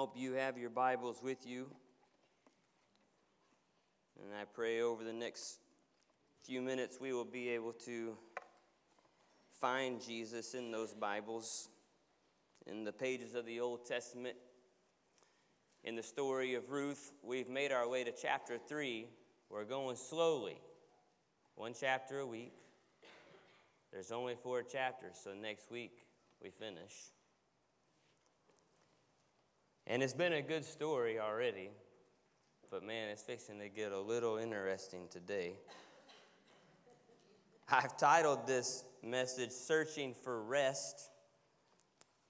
Hope you have your Bibles with you. And I pray over the next few minutes we will be able to find Jesus in those Bibles, in the pages of the Old Testament. In the story of Ruth, we've made our way to chapter 3. We're going slowly, one chapter a week. There's only four chapters, so next week we finish. And it's been a good story already, but man, it's fixing to get a little interesting today. I've titled this message Searching for Rest.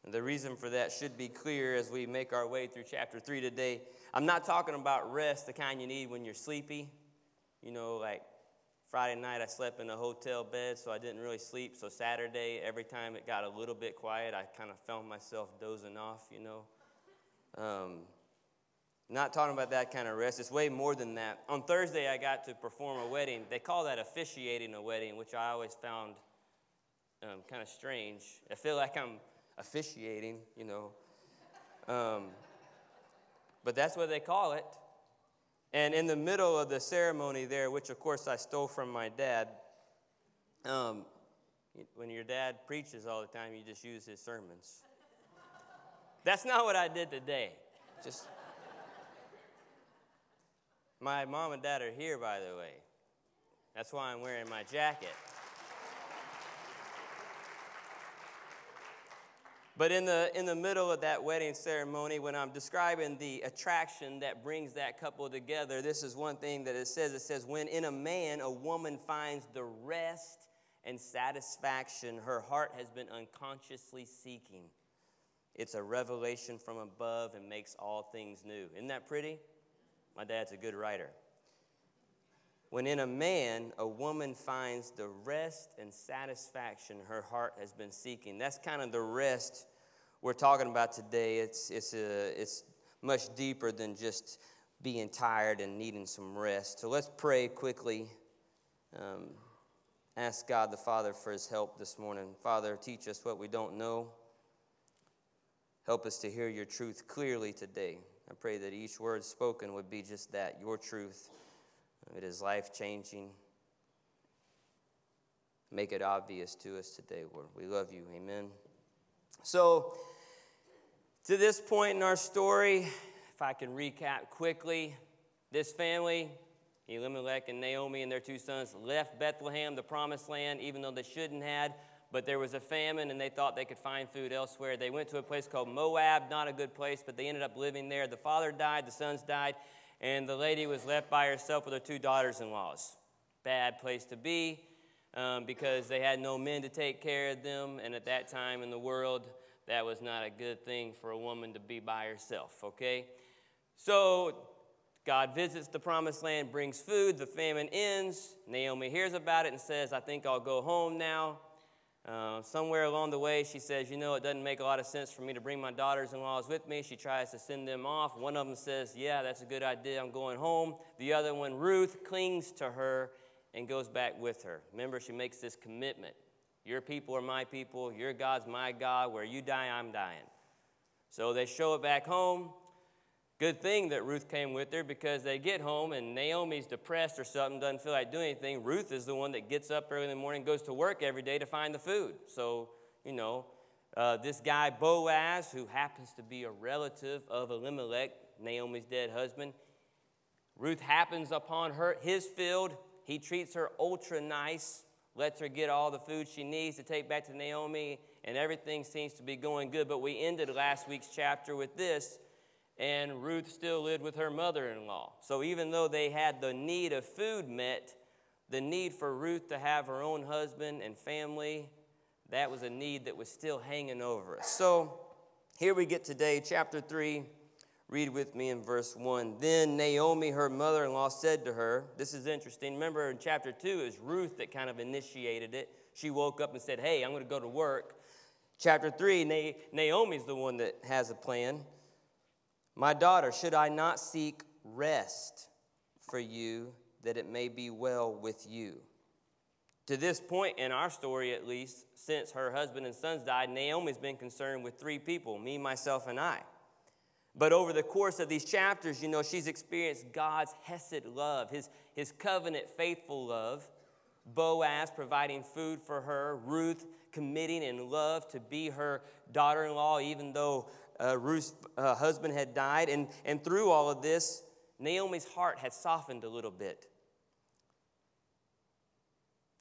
And the reason for that should be clear as we make our way through chapter 3 today. I'm not talking about rest, the kind you need when you're sleepy. You know, like Friday night, I slept in a hotel bed, so I didn't really sleep. So Saturday, every time it got a little bit quiet, I kind of found myself dozing off, you know. Um, not talking about that kind of rest. It's way more than that. On Thursday, I got to perform a wedding. They call that officiating a wedding, which I always found um, kind of strange. I feel like I'm officiating, you know. Um, but that's what they call it. And in the middle of the ceremony there, which of course I stole from my dad, um, when your dad preaches all the time, you just use his sermons. That's not what I did today. Just my mom and dad are here, by the way. That's why I'm wearing my jacket. But in the, in the middle of that wedding ceremony, when I'm describing the attraction that brings that couple together, this is one thing that it says. It says, When in a man a woman finds the rest and satisfaction her heart has been unconsciously seeking. It's a revelation from above and makes all things new. Isn't that pretty? My dad's a good writer. When in a man a woman finds the rest and satisfaction her heart has been seeking. That's kind of the rest we're talking about today. It's, it's, a, it's much deeper than just being tired and needing some rest. So let's pray quickly. Um, ask God the Father for his help this morning. Father, teach us what we don't know. Help us to hear your truth clearly today. I pray that each word spoken would be just that your truth. It is life changing. Make it obvious to us today, Lord. We love you. Amen. So, to this point in our story, if I can recap quickly, this family, Elimelech and Naomi and their two sons, left Bethlehem, the promised land, even though they shouldn't had but there was a famine and they thought they could find food elsewhere. They went to a place called Moab, not a good place, but they ended up living there. The father died, the sons died, and the lady was left by herself with her two daughters in laws. Bad place to be um, because they had no men to take care of them, and at that time in the world, that was not a good thing for a woman to be by herself, okay? So God visits the promised land, brings food, the famine ends. Naomi hears about it and says, I think I'll go home now. Uh, somewhere along the way, she says, You know, it doesn't make a lot of sense for me to bring my daughters in laws with me. She tries to send them off. One of them says, Yeah, that's a good idea. I'm going home. The other one, Ruth, clings to her and goes back with her. Remember, she makes this commitment Your people are my people. Your God's my God. Where you die, I'm dying. So they show it back home. Good thing that Ruth came with her because they get home and Naomi's depressed or something, doesn't feel like doing anything. Ruth is the one that gets up early in the morning, goes to work every day to find the food. So, you know, uh, this guy Boaz, who happens to be a relative of Elimelech, Naomi's dead husband, Ruth happens upon her his field. He treats her ultra nice, lets her get all the food she needs to take back to Naomi, and everything seems to be going good. But we ended last week's chapter with this and Ruth still lived with her mother in law. So even though they had the need of food met, the need for Ruth to have her own husband and family, that was a need that was still hanging over us. So here we get today, chapter 3. Read with me in verse 1. Then Naomi, her mother in law, said to her, This is interesting. Remember in chapter 2, is Ruth that kind of initiated it. She woke up and said, Hey, I'm going to go to work. Chapter 3, Naomi's the one that has a plan. My daughter, should I not seek rest for you that it may be well with you? To this point in our story, at least, since her husband and sons died, Naomi's been concerned with three people me, myself, and I. But over the course of these chapters, you know, she's experienced God's Hesed love, his, his covenant faithful love. Boaz providing food for her, Ruth committing in love to be her daughter in law, even though uh, Ruth's uh, husband had died. And, and through all of this, Naomi's heart had softened a little bit.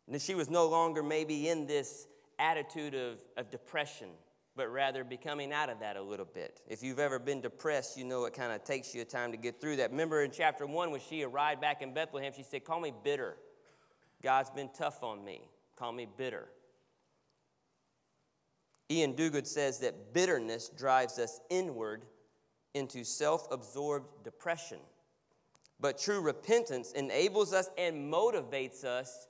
And she was no longer maybe in this attitude of, of depression, but rather becoming out of that a little bit. If you've ever been depressed, you know it kind of takes you a time to get through that. Remember in chapter one, when she arrived back in Bethlehem, she said, Call me bitter. God's been tough on me. Call me bitter. Iain Duguid says that bitterness drives us inward into self absorbed depression. But true repentance enables us and motivates us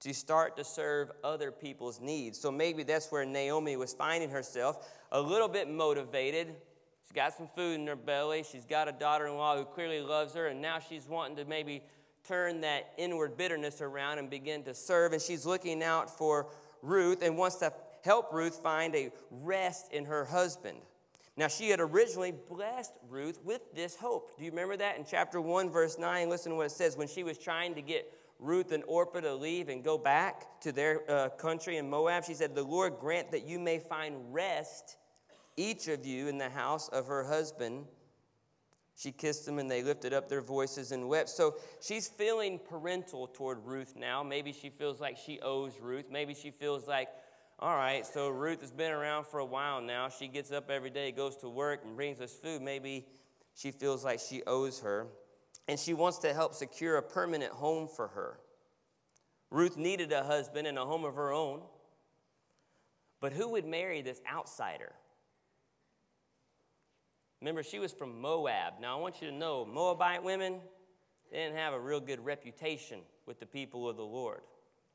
to start to serve other people's needs. So maybe that's where Naomi was finding herself a little bit motivated. She's got some food in her belly. She's got a daughter in law who clearly loves her, and now she's wanting to maybe turn that inward bitterness around and begin to serve. And she's looking out for Ruth and wants to help Ruth find a rest in her husband. Now, she had originally blessed Ruth with this hope. Do you remember that in chapter 1, verse 9? Listen to what it says. When she was trying to get Ruth and Orpah to leave and go back to their uh, country in Moab, she said, The Lord grant that you may find rest, each of you, in the house of her husband. She kissed them and they lifted up their voices and wept. So she's feeling parental toward Ruth now. Maybe she feels like she owes Ruth. Maybe she feels like, all right, so Ruth has been around for a while now. She gets up every day, goes to work, and brings us food. Maybe she feels like she owes her. And she wants to help secure a permanent home for her. Ruth needed a husband and a home of her own. But who would marry this outsider? Remember, she was from Moab. Now, I want you to know Moabite women didn't have a real good reputation with the people of the Lord.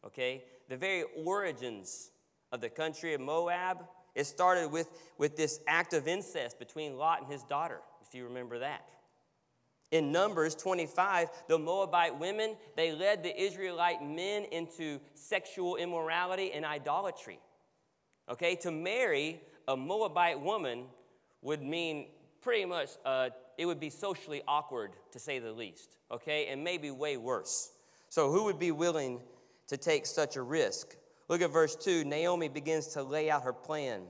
Okay? The very origins of the country of Moab, it started with, with this act of incest between Lot and his daughter, if you remember that. In Numbers 25, the Moabite women, they led the Israelite men into sexual immorality and idolatry. Okay, to marry a Moabite woman would mean pretty much, uh, it would be socially awkward to say the least, okay, and maybe way worse. So, who would be willing to take such a risk? Look at verse 2. Naomi begins to lay out her plan.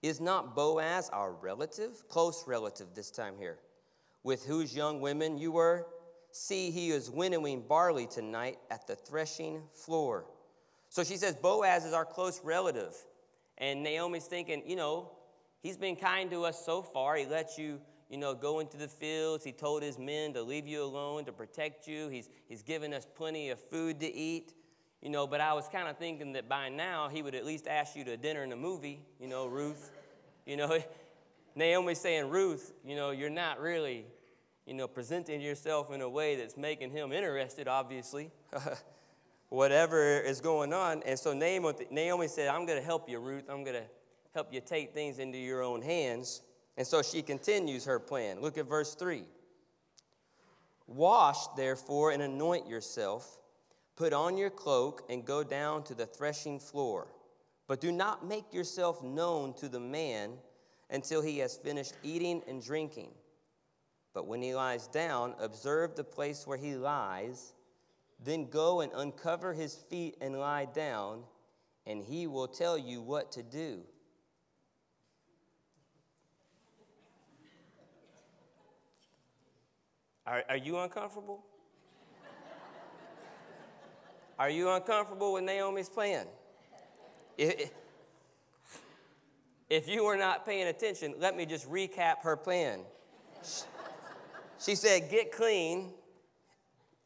Is not Boaz our relative? Close relative this time here. With whose young women you were? See, he is winnowing barley tonight at the threshing floor. So she says, Boaz is our close relative. And Naomi's thinking, you know, He's been kind to us so far. He let you, you know, go into the fields. He told his men to leave you alone, to protect you. He's, he's given us plenty of food to eat. You know, but I was kind of thinking that by now he would at least ask you to dinner and a movie, you know, Ruth. You know, Naomi's saying, Ruth, you know, you're not really, you know, presenting yourself in a way that's making him interested, obviously. Whatever is going on. And so Naomi said, I'm going to help you, Ruth. I'm going to help you take things into your own hands. And so she continues her plan. Look at verse 3. Wash, therefore, and anoint yourself. Put on your cloak and go down to the threshing floor. But do not make yourself known to the man until he has finished eating and drinking. But when he lies down, observe the place where he lies. Then go and uncover his feet and lie down, and he will tell you what to do. Are, are you uncomfortable? Are you uncomfortable with Naomi's plan? If, if you were not paying attention, let me just recap her plan. She said, Get clean,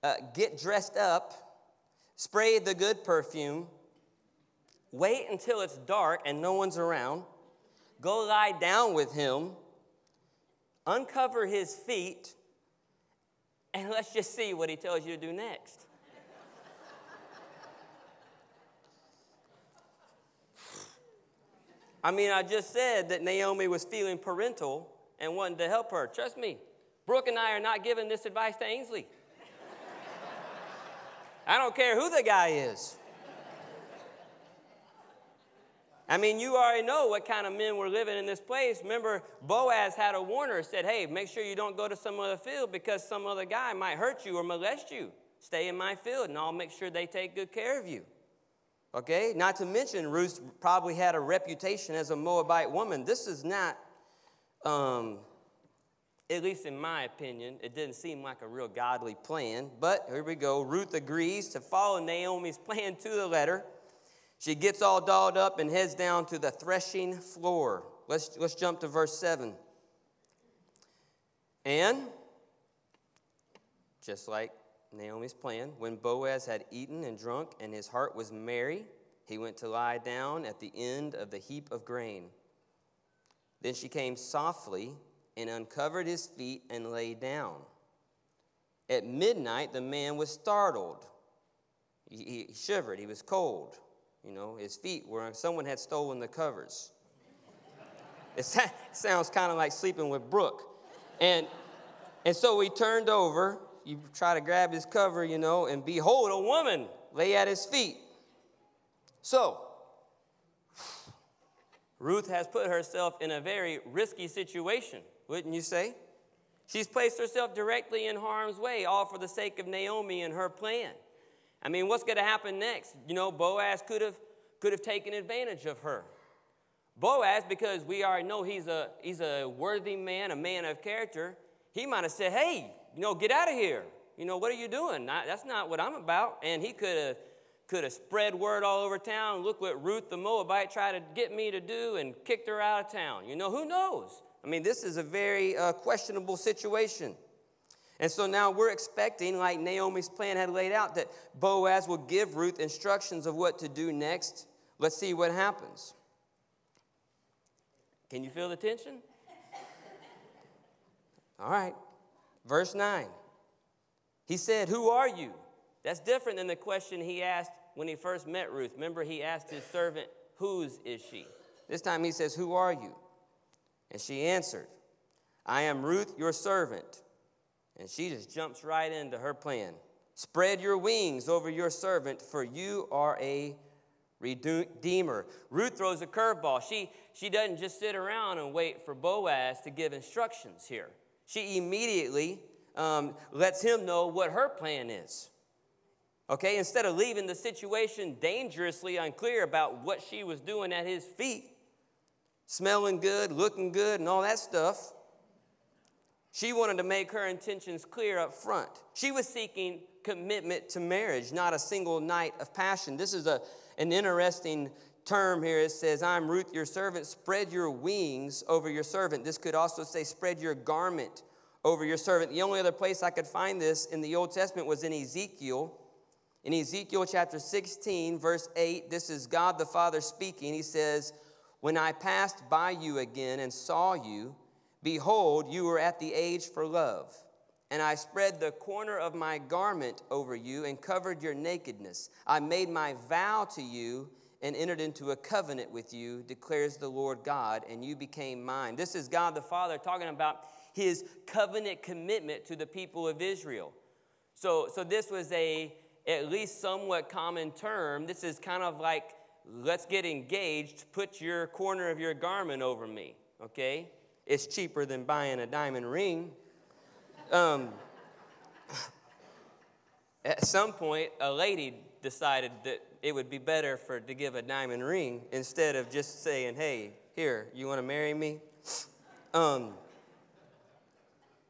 uh, get dressed up, spray the good perfume, wait until it's dark and no one's around, go lie down with him, uncover his feet, and let's just see what he tells you to do next. I mean, I just said that Naomi was feeling parental and wanted to help her. Trust me, Brooke and I are not giving this advice to Ainsley. I don't care who the guy is. I mean, you already know what kind of men were living in this place. Remember, Boaz had a warner, said, Hey, make sure you don't go to some other field because some other guy might hurt you or molest you. Stay in my field, and I'll make sure they take good care of you. Okay? Not to mention, Ruth probably had a reputation as a Moabite woman. This is not, um, at least in my opinion, it didn't seem like a real godly plan. But here we go. Ruth agrees to follow Naomi's plan to the letter. She gets all dolled up and heads down to the threshing floor. Let's, let's jump to verse 7. And, just like Naomi's plan, when Boaz had eaten and drunk and his heart was merry, he went to lie down at the end of the heap of grain. Then she came softly and uncovered his feet and lay down. At midnight, the man was startled. He, shivered, he was cold. You know, his feet were, someone had stolen the covers. it sounds kind of like sleeping with Brooke. And, and so he turned over, you try to grab his cover, you know, and behold, a woman lay at his feet. So, Ruth has put herself in a very risky situation, wouldn't you say? She's placed herself directly in harm's way, all for the sake of Naomi and her plan. I mean, what's going to happen next? You know, Boaz could have could have taken advantage of her. Boaz, because we already know he's a he's a worthy man, a man of character, he might have said, "Hey, you know, get out of here. You know, what are you doing? that's not what I'm about." And he could have could have spread word all over town. Look what Ruth the Moabite tried to get me to do and kicked her out of town. You know, who knows? I mean, this is a very uh, questionable situation. And so now we're expecting, like Naomi's plan had laid out, that Boaz will give Ruth instructions of what to do next. Let's see what happens. Can you feel the tension? All right. Verse 9. He said, Who are you? That's different than the question he asked when he first met Ruth. Remember, he asked his servant, Whose is she? This time he says, Who are you? And she answered, I am Ruth, your servant. And she just jumps right into her plan. Spread your wings over your servant, for you are a redeemer. Ruth throws a curveball. She, she doesn't just sit around and wait for Boaz to give instructions here. She immediately um, lets him know what her plan is. Okay, instead of leaving the situation dangerously unclear about what she was doing at his feet, smelling good, looking good, and all that stuff, she wanted to make her intentions clear up front. She was seeking commitment to marriage, not a single night of passion. This is a, an interesting term here. It says, I'm Ruth, your servant. Spread your wings over your servant. This could also say, spread your garment over your servant. The only other place I could find this in the Old Testament was in Ezekiel. In Ezekiel chapter 16, verse 8, this is God the Father speaking. He says, When I passed by you again and saw you, Behold, you were at the age for love. And I spread the corner of my garment over you and covered your nakedness. I made my vow to you and entered into a covenant with you, declares the Lord God, and you became mine. This is God the Father talking about his covenant commitment to the people of Israel. So, so this was a at least somewhat common term. This is kind of like, let's get engaged, put your corner of your garment over me, okay? it's cheaper than buying a diamond ring. Um, at some point, a lady decided that it would be better for to give a diamond ring instead of just saying, "Hey, here, you want to marry me?" Um,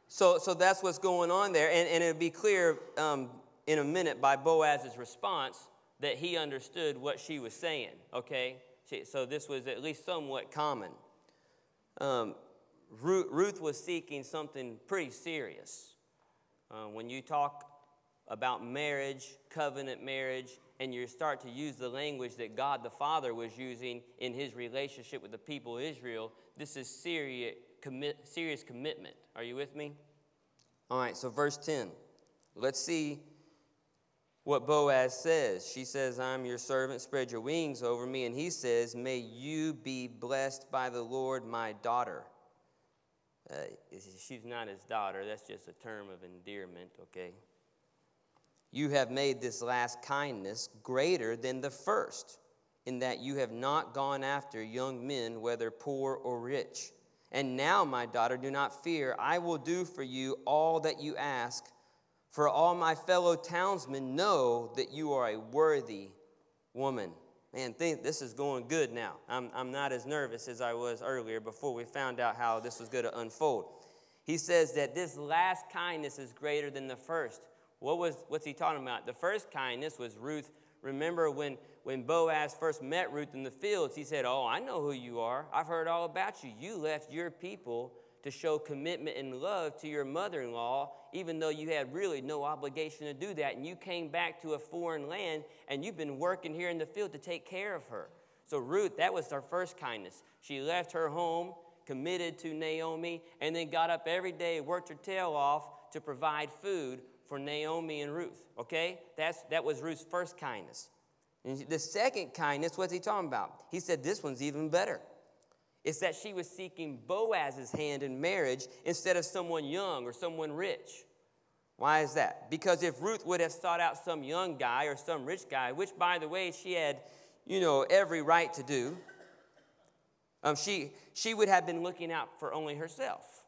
so, so that's what's going on there, and, and it'll be clear um, in a minute by Boaz's response that he understood what she was saying. Okay, so this was at least somewhat common. Um, Ruth was seeking something pretty serious. Uh, when you talk about marriage, covenant marriage, and you start to use the language that God the Father was using in his relationship with the people of Israel, this is serious, serious commitment. Are you with me? All right, so verse 10. Let's see what Boaz says. She says, I'm your servant, spread your wings over me. And he says, May you be blessed by the Lord, my daughter. Uh, she's not his daughter. That's just a term of endearment, okay? You have made this last kindness greater than the first, in that you have not gone after young men, whether poor or rich. And now, my daughter, do not fear. I will do for you all that you ask, for all my fellow townsmen know that you are a worthy woman. Man, think this is going good now. I'm, I'm not as nervous as I was earlier before we found out how this was going to unfold. He says that this last kindness is greater than the first. What was, what's he talking about? The first kindness was Ruth. Remember when when Boaz first met Ruth in the fields, he said, Oh, I know who you are. I've heard all about you. You left your people to show commitment and love to your mother in law, even though you had really no obligation to do that. And you came back to a foreign land and you've been working here in the field to take care of her. So, Ruth, that was her first kindness. She left her home, committed to Naomi, and then got up every day, worked her tail off to provide food for Naomi and Ruth. Okay? That's, that was Ruth's first kindness. And the second kindness, what's he talking about? He said this one's even better. It's that she was seeking Boaz's hand in marriage instead of someone young or someone rich. Why is that? Because if Ruth would have sought out some young guy or some rich guy, which, by the way, she had, you know, every right to do, um, she, she would have been looking out for only herself.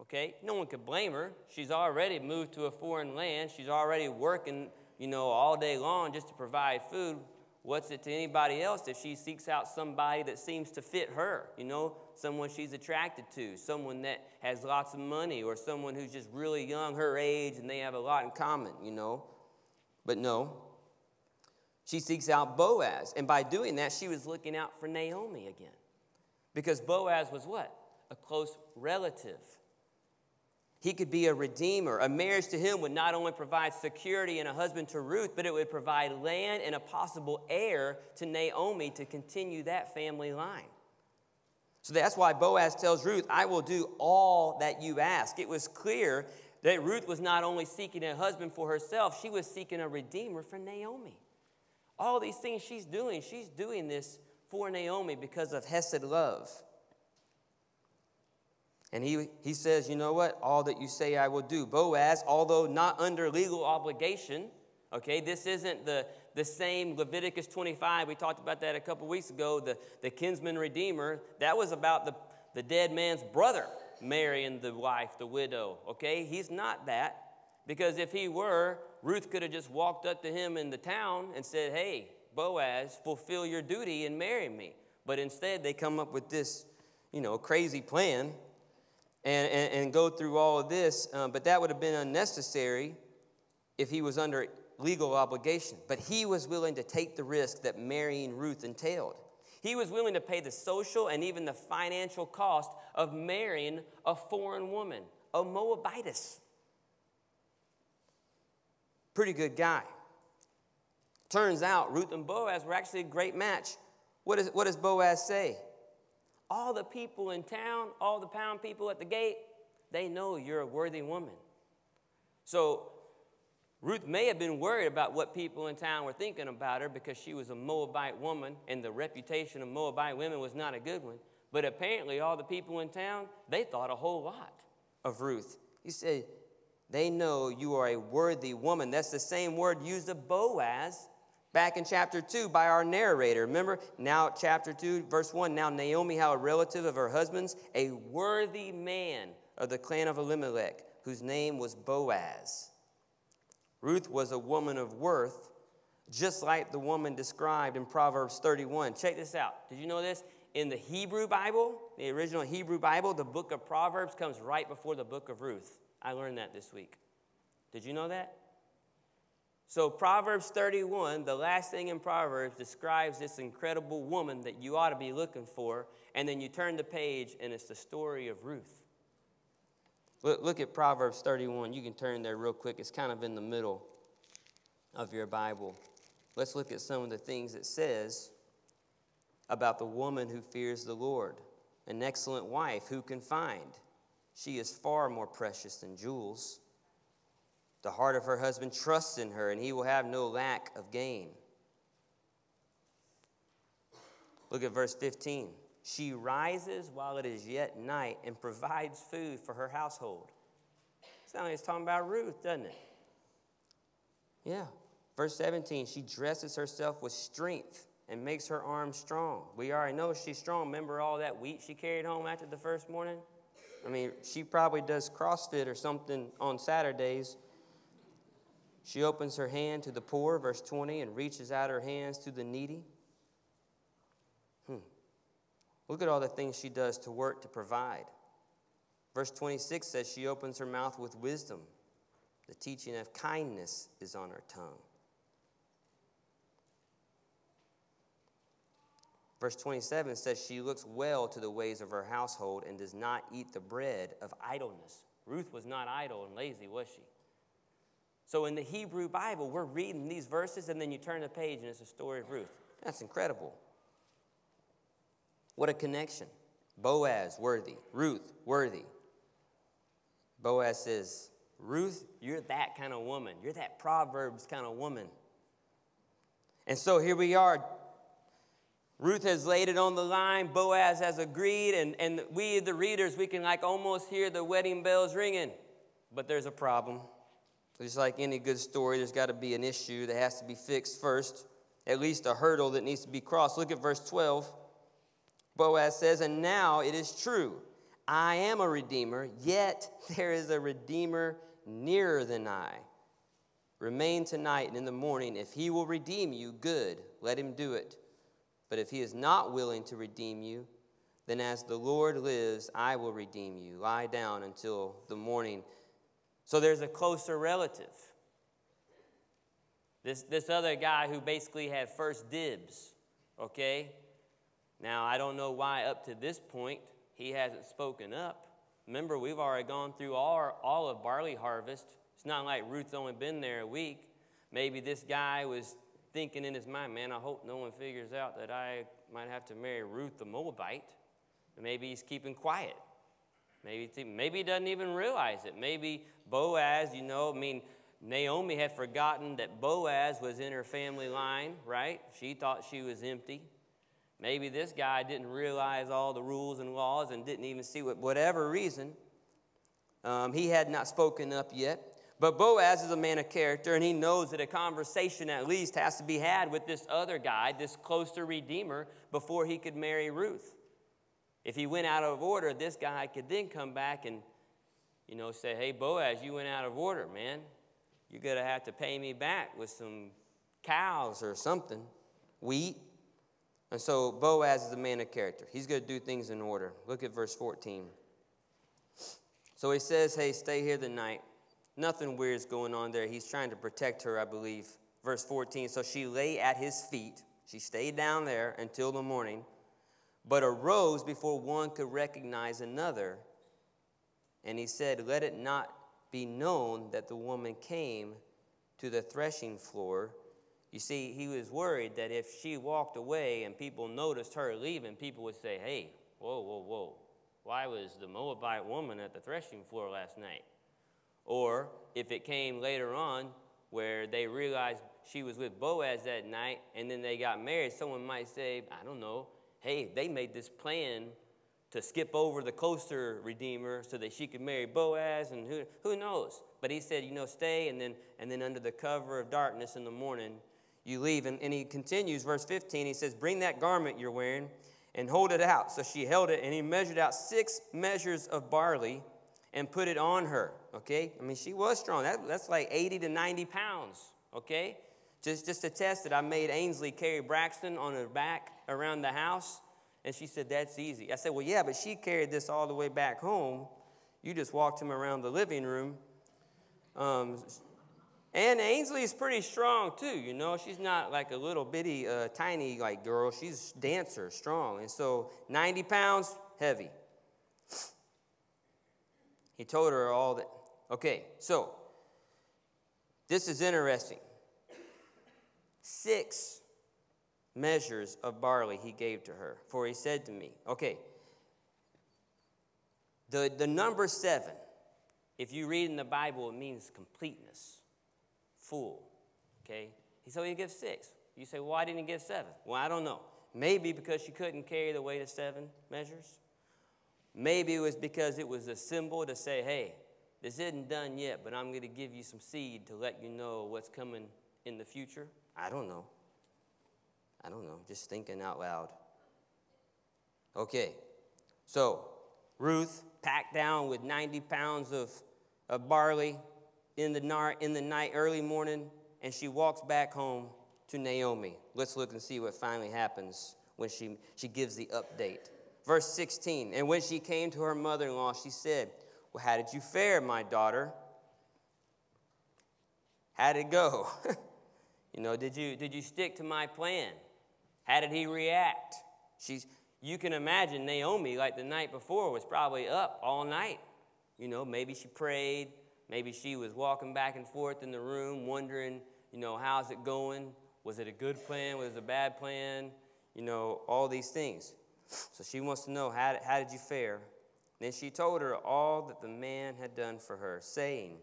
Okay? No one could blame her. She's already moved to a foreign land. She's already working, you know, all day long just to provide food. What's it to anybody else if she seeks out somebody that seems to fit her? You know, someone she's attracted to, someone that has lots of money, or someone who's just really young, her age, and they have a lot in common, you know? But no. She seeks out Boaz. And by doing that, she was looking out for Naomi again. Because Boaz was what? A close relative. He could be a redeemer. A marriage to him would not only provide security and a husband to Ruth, but it would provide land and a possible heir to Naomi to continue that family line. So that's why Boaz tells Ruth, I will do all that you ask. It was clear that Ruth was not only seeking a husband for herself, she was seeking a redeemer for Naomi. All these things she's doing, she's doing this for Naomi because of Hesed love. And he, he says, You know what? All that you say I will do. Boaz, although not under legal obligation, okay, this isn't the, the same Leviticus 25. We talked about that a couple weeks ago, the, the kinsman redeemer. That was about the, the dead man's brother marrying the wife, the widow, okay? He's not that. Because if he were, Ruth could have just walked up to him in the town and said, Hey, Boaz, fulfill your duty and marry me. But instead, they come up with this, you know, crazy plan and, and, and go through all of this, um, but that would have been unnecessary if he was under legal obligation. But he was willing to take the risk that marrying Ruth entailed. He was willing to pay the social and even the financial cost of marrying a foreign woman, a Moabitess. Pretty good guy. Turns out Ruth and Boaz were actually a great match. What, is, what does Boaz say? All the people in town, all the pound people at the gate, they know you're a worthy woman. So Ruth may have been worried about what people in town were thinking about her because she was a Moabite woman and the reputation of Moabite women was not a good one. But apparently, all the people in town, they thought a whole lot of Ruth. He said, They know you are a worthy woman. That's the same word used of Boaz back in chapter 2 by our narrator. Remember, now, chapter 2, verse 1 now Naomi, had a relative of her husband's, a worthy man of the clan of Elimelech, whose name was Boaz. Ruth was a woman of worth, just like the woman described in Proverbs 31. Check this out. Did you know this? In the Hebrew Bible, the original Hebrew Bible, the book of Proverbs comes right before the book of Ruth. I learned that this week. Did you know that? So, Proverbs 31, the last thing in Proverbs, describes this incredible woman that you ought to be looking for. And then you turn the page, and it's the story of Ruth. Look, look at Proverbs 31. You can turn there real quick. It's kind of in the middle of your Bible. Let's look at some of the things it says about the woman who fears the Lord. An excellent wife who can find. She is far more precious than jewels. The heart of her husband trusts in her, and he will have no lack of gain. Look at verse 15. She rises while it is yet night and provides food for her household. Sounds like it's talking about Ruth, doesn't it? Yeah. Verse 17, she dresses herself with strength and makes her arms strong. We already know she's strong. Remember all that wheat she carried home after the first morning? I mean, she probably does CrossFit or something on Saturdays. She opens her hand to the poor, verse 20, and reaches out her hands to the needy. Hmm. Look at all the things she does to work to provide. Verse 26 says she opens her mouth with wisdom. The teaching of kindness is on her tongue. Verse 27 says she looks well to the ways of her household and does not eat the bread of idleness. Ruth was not idle and lazy, was she? So in the Hebrew Bible, we're reading these verses and then you turn the page and it's a story of Ruth. That's incredible. What a connection. Boaz, worthy. Ruth, worthy. Boaz says, Ruth, you're that kind of woman. You're that Proverbs kind of woman. And so here we are. Ruth has laid it on the line. Boaz has agreed. And, and we, the readers, we can like almost hear the wedding bells ringing. But there's a problem. Just like any good story, there's got to be an issue that has to be fixed first, at least a hurdle that needs to be crossed. Look at verse 12. Boaz says, And now it is true, I am a redeemer, yet there is a redeemer nearer than I. Remain tonight and in the morning. If he will redeem you, good, let him do it. But if he is not willing to redeem you, then as the Lord lives, I will redeem you. Lie down until the morning. So there's a closer relative. This, this other guy who basically had first dibs, okay? Now, I don't know why up to this point he hasn't spoken up. Remember, we've already gone through all, all of barley harvest. It's not like Ruth's only been there a week. Maybe this guy was thinking in his mind, man, I hope no one figures out that I might have to marry Ruth the Moabite. Maybe he's keeping quiet. Maybe, maybe he doesn't even realize it. Maybe Boaz, you know, I mean, Naomi had forgotten that Boaz was in her family line, right? She thought she was empty. Maybe this guy didn't realize all the rules and laws and didn't even see what, whatever reason. Um, he had not spoken up yet. But Boaz is a man of character, and he knows that a conversation at least has to be had with this other guy, this closer redeemer, before he could marry Ruth. If he went out of order, this guy could then come back and, you know, say, Hey, Boaz, you went out of order, man. You're going to have to pay me back with some cows or something, wheat. And so Boaz is a man of character. He's going to do things in order. Look at verse 14. So he says, Hey, stay here the night. Nothing weird is going on there. He's trying to protect her, I believe. Verse 14 So she lay at his feet. She stayed down there until the morning, but arose before one could recognize another. And he said, Let it not be known that the woman came to the threshing floor. You see, he was worried that if she walked away and people noticed her leaving, people would say, Hey, whoa, whoa, whoa. Why was the Moabite woman at the threshing floor last night? Or if it came later on where they realized she was with Boaz that night and then they got married, someone might say, I don't know, hey, they made this plan to skip over the closer redeemer so that she could marry Boaz and who, who knows? But he said, you know, stay and then and then under the cover of darkness in the morning you leave. And, and he continues, verse 15, he says, Bring that garment you're wearing and hold it out. So she held it, and he measured out six measures of barley and put it on her, okay? I mean, she was strong. That, that's like 80 to 90 pounds, okay? Just, just to test it, I made Ainsley carry Braxton on her back around the house, and she said, That's easy. I said, Well, yeah, but she carried this all the way back home. You just walked him around the living room. Um, and Ainsley's pretty strong too, you know. She's not like a little bitty, uh, tiny like girl. She's dancer, strong. And so 90 pounds, heavy. He told her all that. Okay, so this is interesting. Six measures of barley he gave to her, for he said to me, okay, the, the number seven, if you read in the Bible, it means completeness, full. Okay? So he gives six. You say, why didn't he give seven? Well, I don't know. Maybe because she couldn't carry the weight of seven measures. Maybe it was because it was a symbol to say, hey, this isn't done yet, but I'm going to give you some seed to let you know what's coming in the future. I don't know. I don't know, just thinking out loud. Okay, so Ruth packed down with 90 pounds of, of barley in the, nar- in the night, early morning, and she walks back home to Naomi. Let's look and see what finally happens when she, she gives the update. Verse 16 And when she came to her mother in law, she said, Well, how did you fare, my daughter? How'd it go? you know, did you, did you stick to my plan? How did he react? She's, you can imagine Naomi, like the night before, was probably up all night. You know, maybe she prayed, maybe she was walking back and forth in the room, wondering, you know, how's it going? Was it a good plan? Was it a bad plan? You know, all these things. So she wants to know, how, how did you fare? Then she told her all that the man had done for her, saying,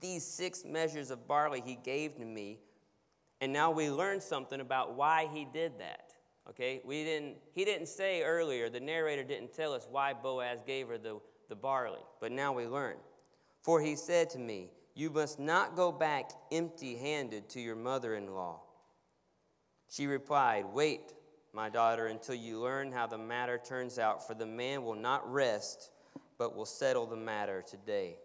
These six measures of barley he gave to me. And now we learn something about why he did that. Okay, we didn't, he didn't say earlier, the narrator didn't tell us why Boaz gave her the, the barley, but now we learn. For he said to me, You must not go back empty handed to your mother in law. She replied, Wait, my daughter, until you learn how the matter turns out, for the man will not rest, but will settle the matter today.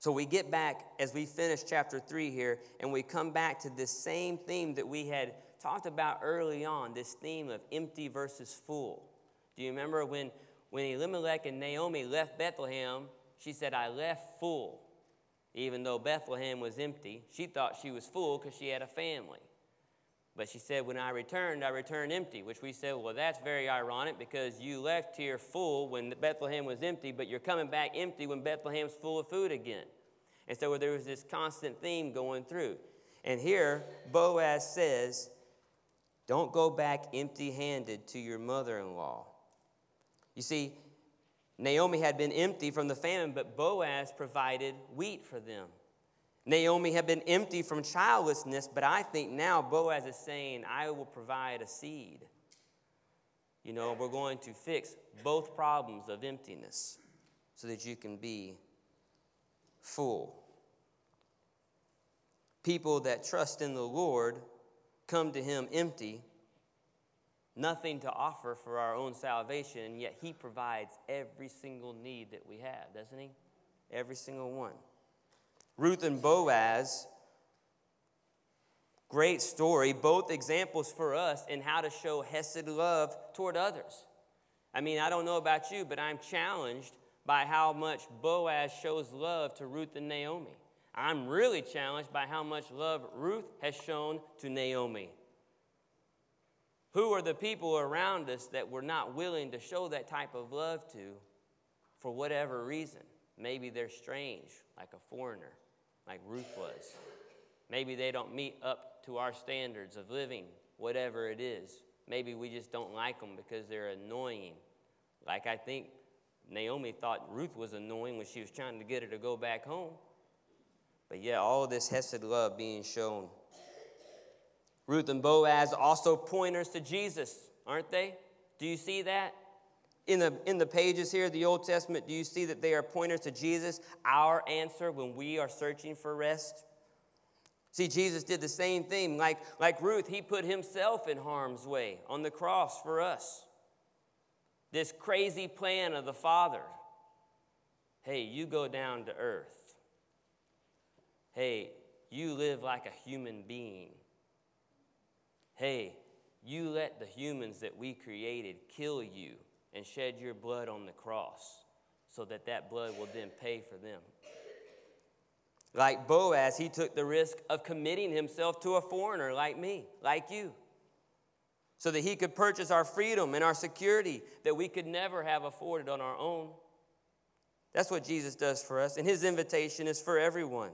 So we get back as we finish chapter 3 here, and we come back to this same theme that we had talked about early on this theme of empty versus full. Do you remember when, when Elimelech and Naomi left Bethlehem? She said, I left full. Even though Bethlehem was empty, she thought she was full because she had a family. But she said, When I returned, I returned empty, which we said, Well, that's very ironic because you left here full when Bethlehem was empty, but you're coming back empty when Bethlehem's full of food again. And so there was this constant theme going through. And here, Boaz says, don't go back empty handed to your mother in law. You see, Naomi had been empty from the famine, but Boaz provided wheat for them. Naomi had been empty from childlessness, but I think now Boaz is saying, I will provide a seed. You know, we're going to fix both problems of emptiness so that you can be full. People that trust in the Lord come to Him empty, nothing to offer for our own salvation, and yet He provides every single need that we have, doesn't He? Every single one. Ruth and Boaz, great story, both examples for us in how to show Hesed love toward others. I mean, I don't know about you, but I'm challenged by how much Boaz shows love to Ruth and Naomi. I'm really challenged by how much love Ruth has shown to Naomi. Who are the people around us that we're not willing to show that type of love to for whatever reason? Maybe they're strange, like a foreigner, like Ruth was. Maybe they don't meet up to our standards of living, whatever it is. Maybe we just don't like them because they're annoying. Like I think Naomi thought Ruth was annoying when she was trying to get her to go back home. But yeah, all this Hesed love being shown. Ruth and Boaz also pointers to Jesus, aren't they? Do you see that? In the, in the pages here, the Old Testament, do you see that they are pointers to Jesus, our answer when we are searching for rest? See, Jesus did the same thing. Like, like Ruth, he put himself in harm's way on the cross for us. This crazy plan of the Father hey, you go down to earth Hey, you live like a human being. Hey, you let the humans that we created kill you and shed your blood on the cross so that that blood will then pay for them. Like Boaz, he took the risk of committing himself to a foreigner like me, like you, so that he could purchase our freedom and our security that we could never have afforded on our own. That's what Jesus does for us, and his invitation is for everyone.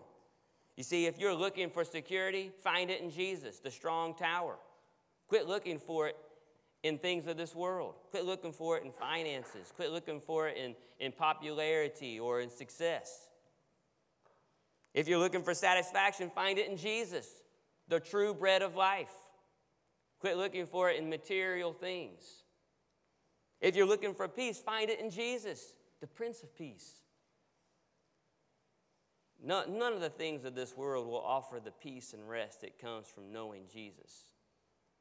You see, if you're looking for security, find it in Jesus, the strong tower. Quit looking for it in things of this world. Quit looking for it in finances. Quit looking for it in, in popularity or in success. If you're looking for satisfaction, find it in Jesus, the true bread of life. Quit looking for it in material things. If you're looking for peace, find it in Jesus, the Prince of Peace. None, none of the things of this world will offer the peace and rest that comes from knowing Jesus.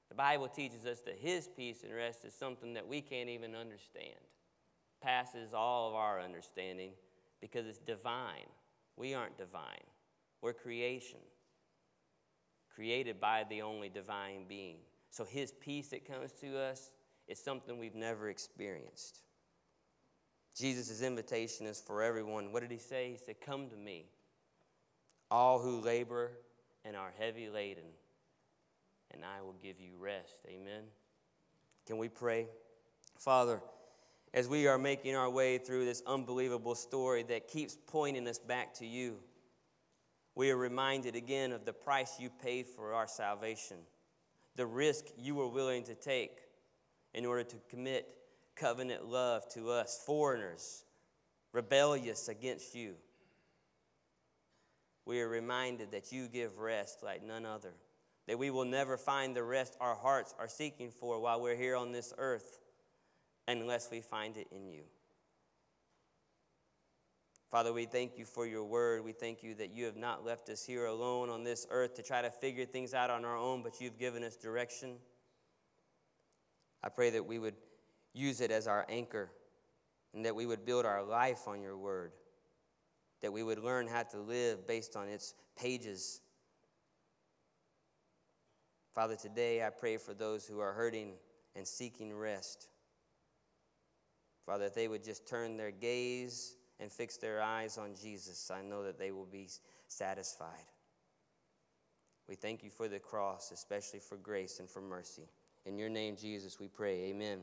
The Bible teaches us that His peace and rest is something that we can't even understand, passes all of our understanding because it's divine. We aren't divine, we're creation, created by the only divine being. So His peace that comes to us is something we've never experienced. Jesus' invitation is for everyone. What did He say? He said, Come to me, all who labor and are heavy laden and I will give you rest. Amen. Can we pray? Father, as we are making our way through this unbelievable story that keeps pointing us back to you, we are reminded again of the price you paid for our salvation, the risk you were willing to take in order to commit covenant love to us, foreigners, rebellious against you. We are reminded that you give rest like none other that we will never find the rest our hearts are seeking for while we're here on this earth unless we find it in you. Father, we thank you for your word. We thank you that you have not left us here alone on this earth to try to figure things out on our own, but you've given us direction. I pray that we would use it as our anchor and that we would build our life on your word, that we would learn how to live based on its pages Father, today I pray for those who are hurting and seeking rest. Father, if they would just turn their gaze and fix their eyes on Jesus. I know that they will be satisfied. We thank you for the cross, especially for grace and for mercy. In your name, Jesus, we pray. Amen.